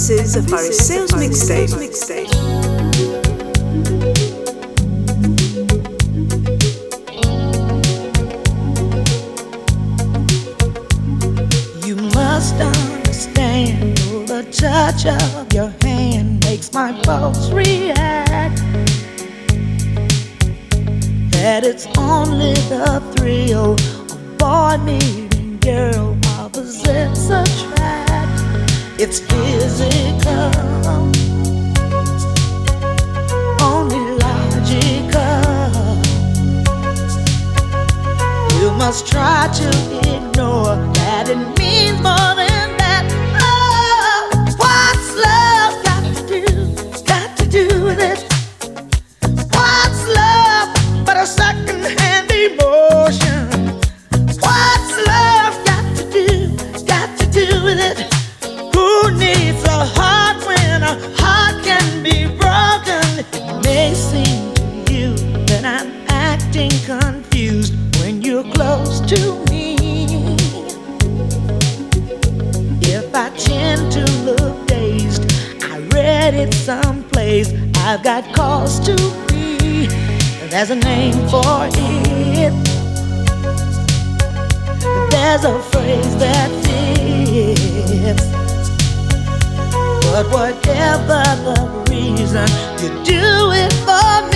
This is a Faris Sales Mixtape. Mixtape. You must understand the touch of your hand makes my pulse react. That it's only the thrill of boy meeting girl opposites attract. It's physical, only logical. You must try to ignore that it means more than Tend to look dazed, I read it someplace. I've got cause to be. There's a name for it. There's a phrase that fits. But whatever the reason, you do it for me.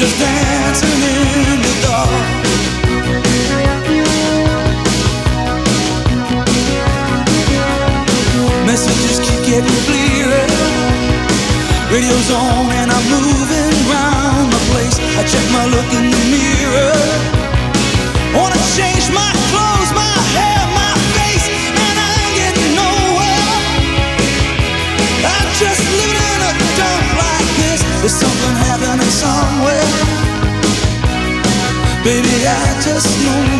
just dancing in the dark. Messages keep getting. Radio's on and I'm moving. just know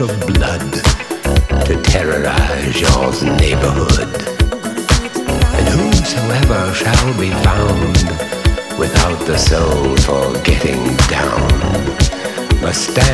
of blood to terrorize your neighborhood. And whosoever shall be found without the soul for getting down must stand.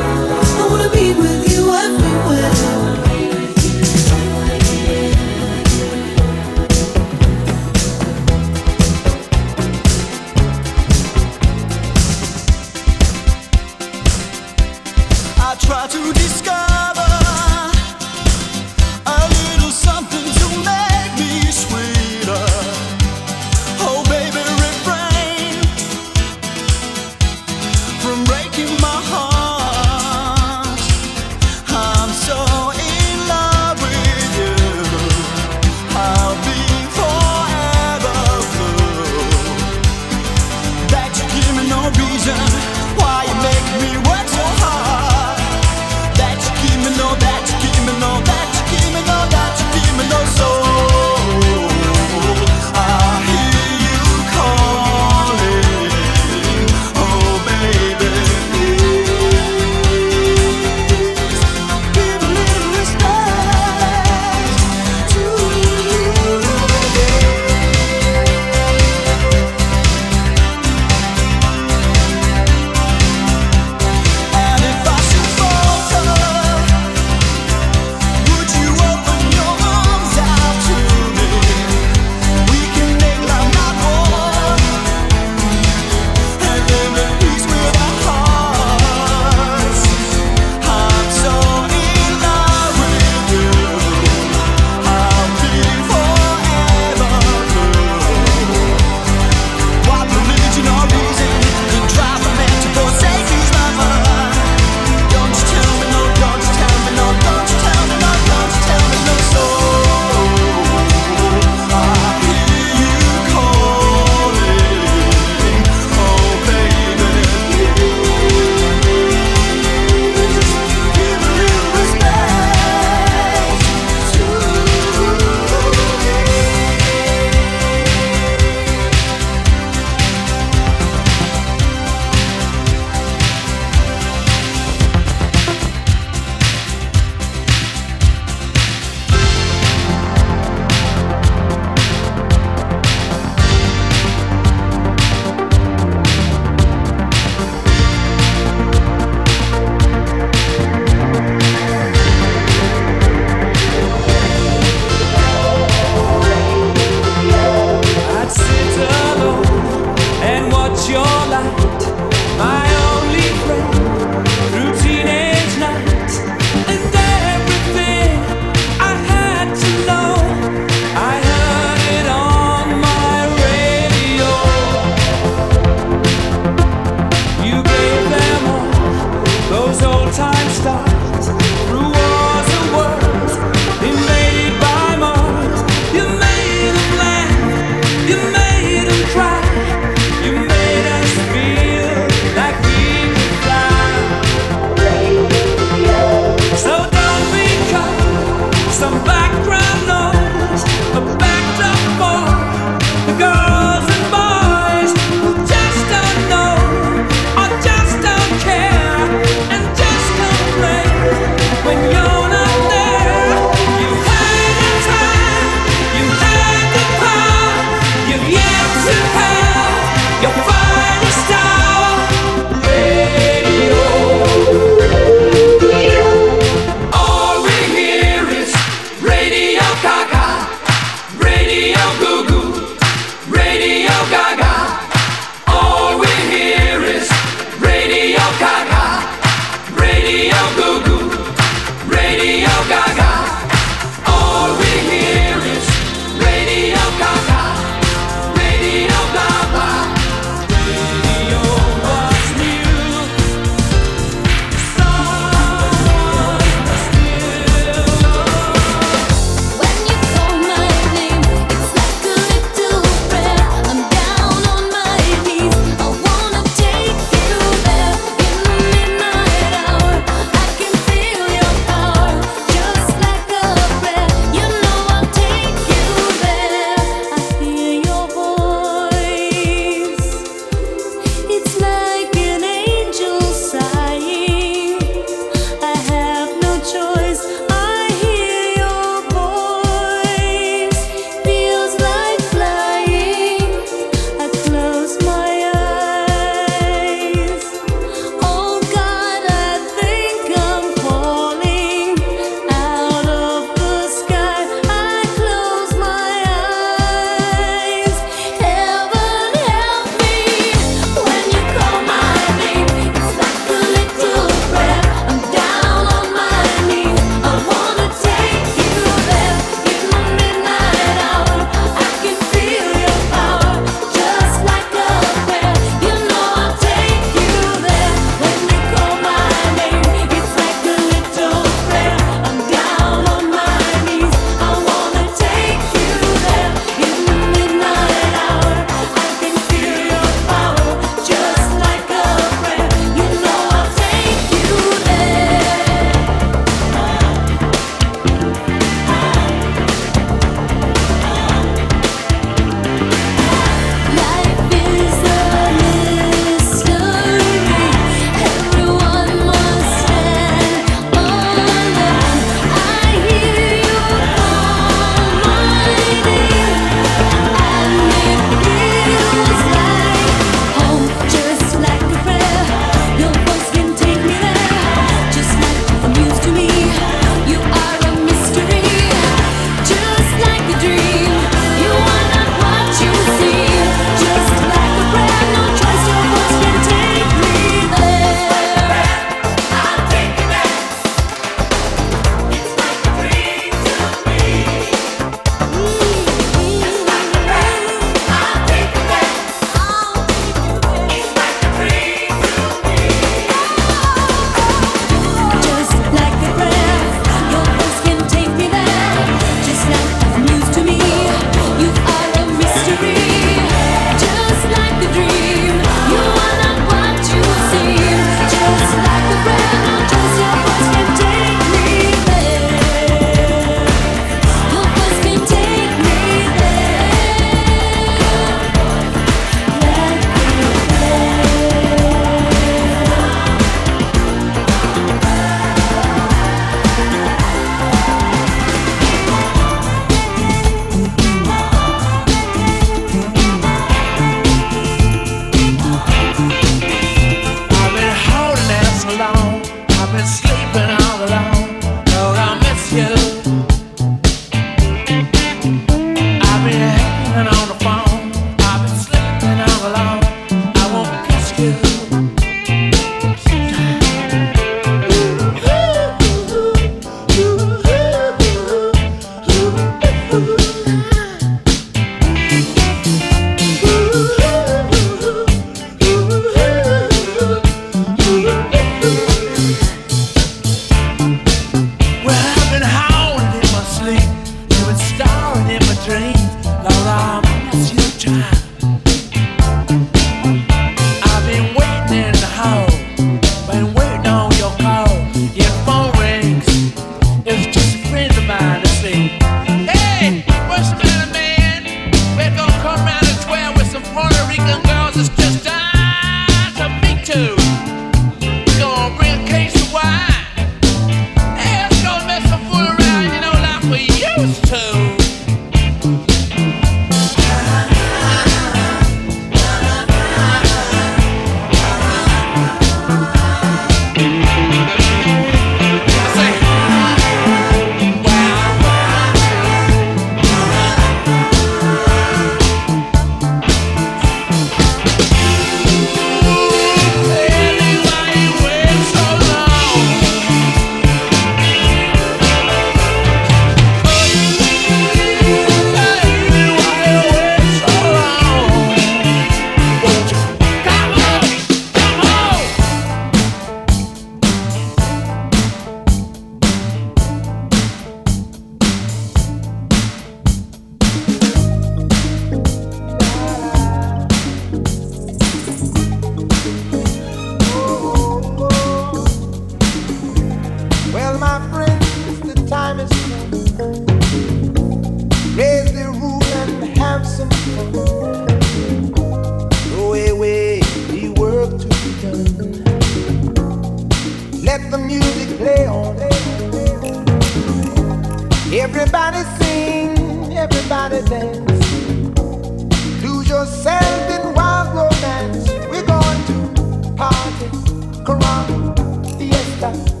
Yeah.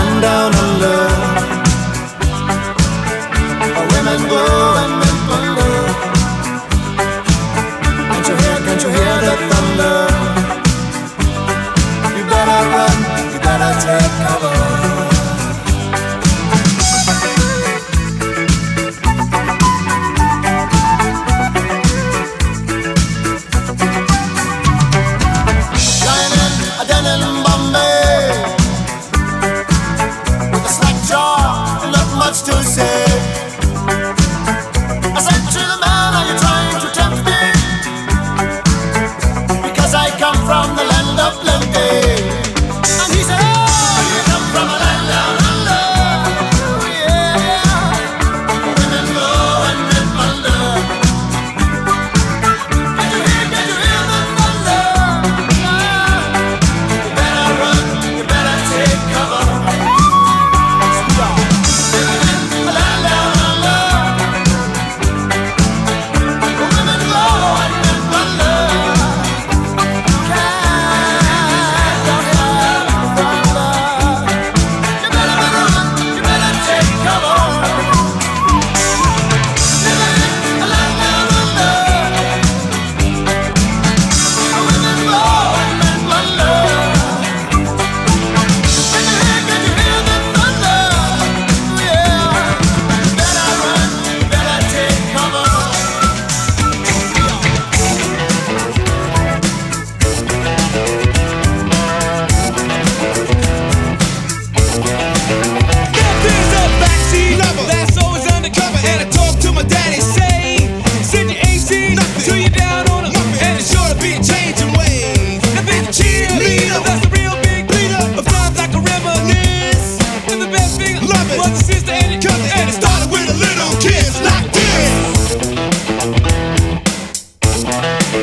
and down under. Our women go and men plunder. Can't you hear? Can't you hear the thunder? You better run. You better take cover.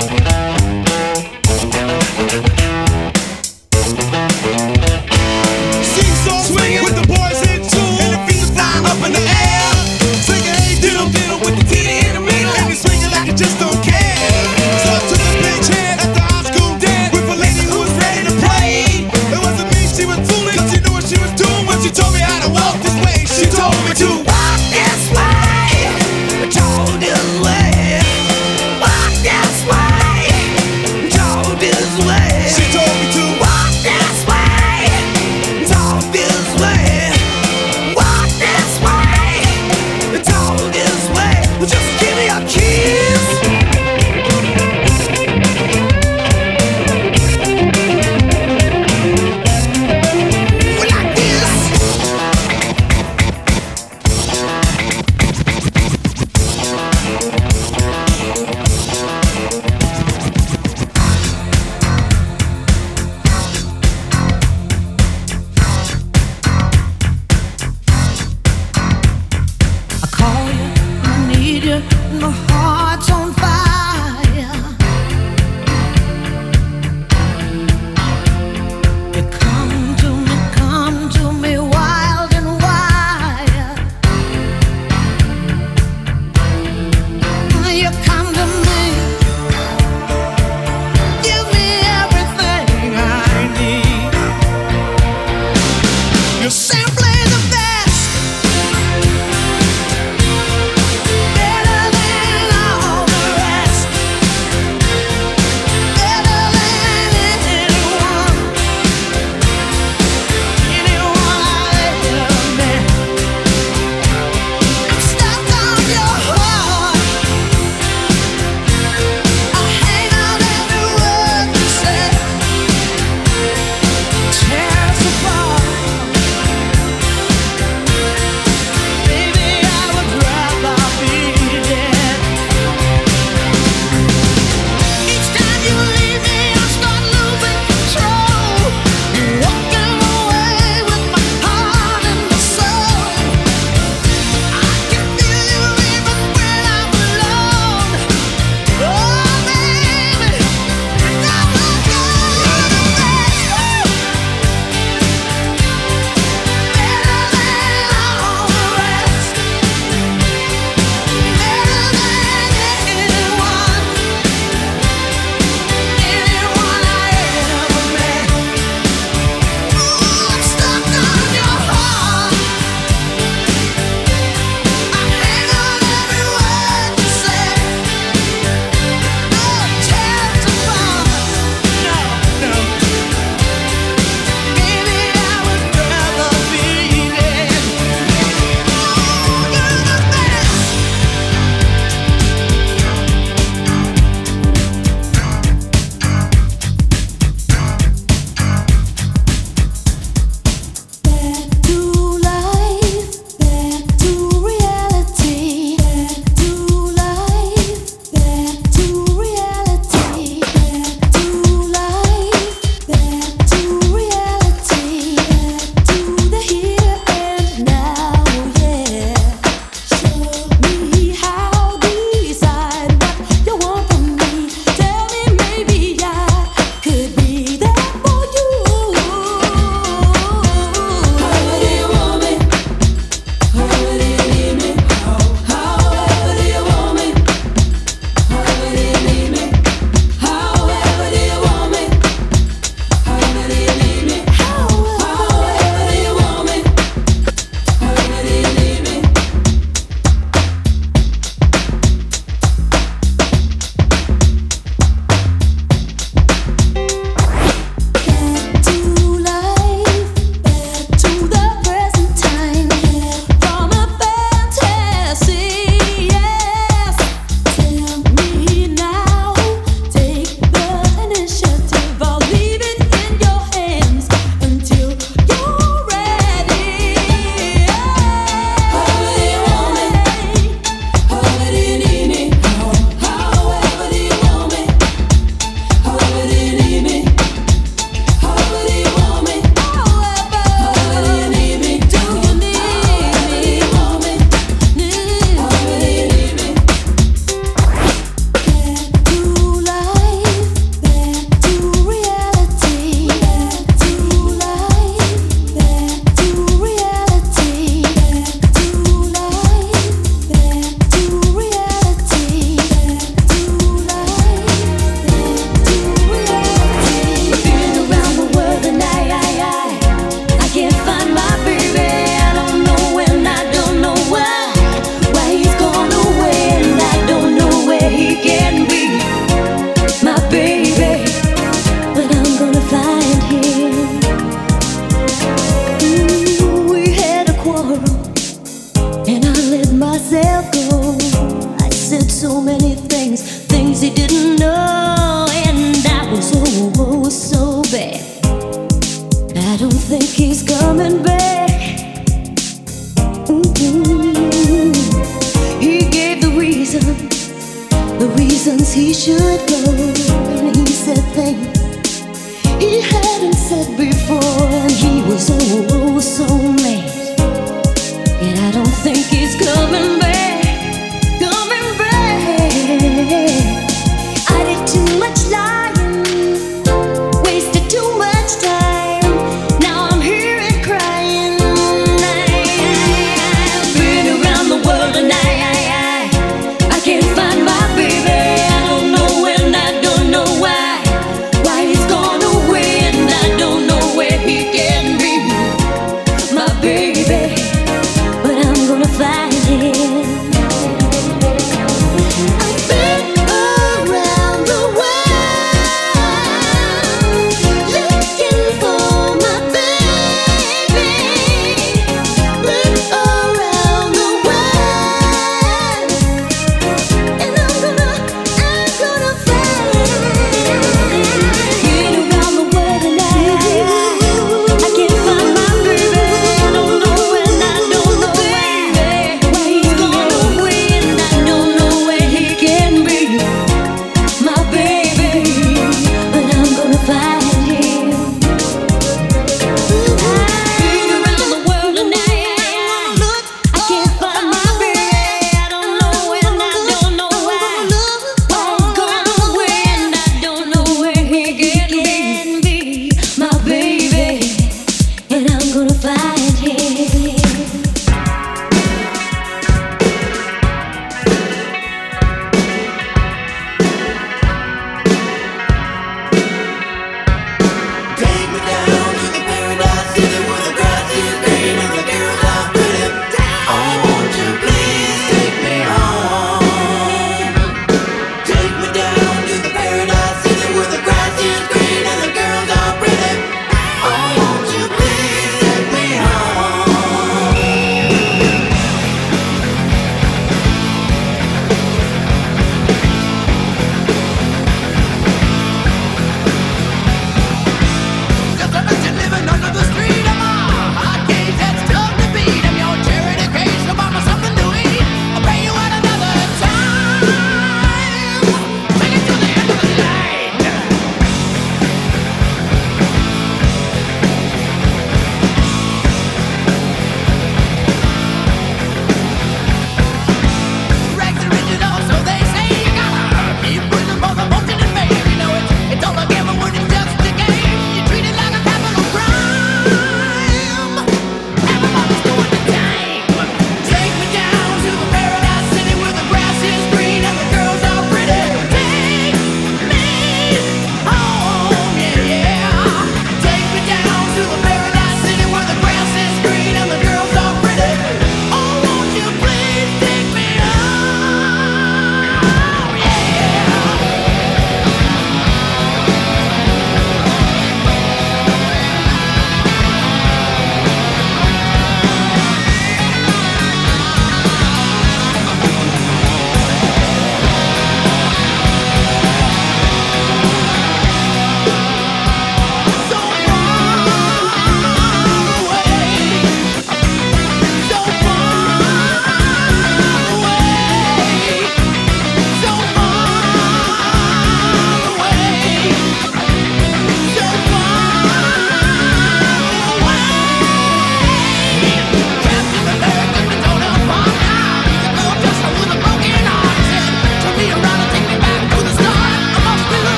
Seesaw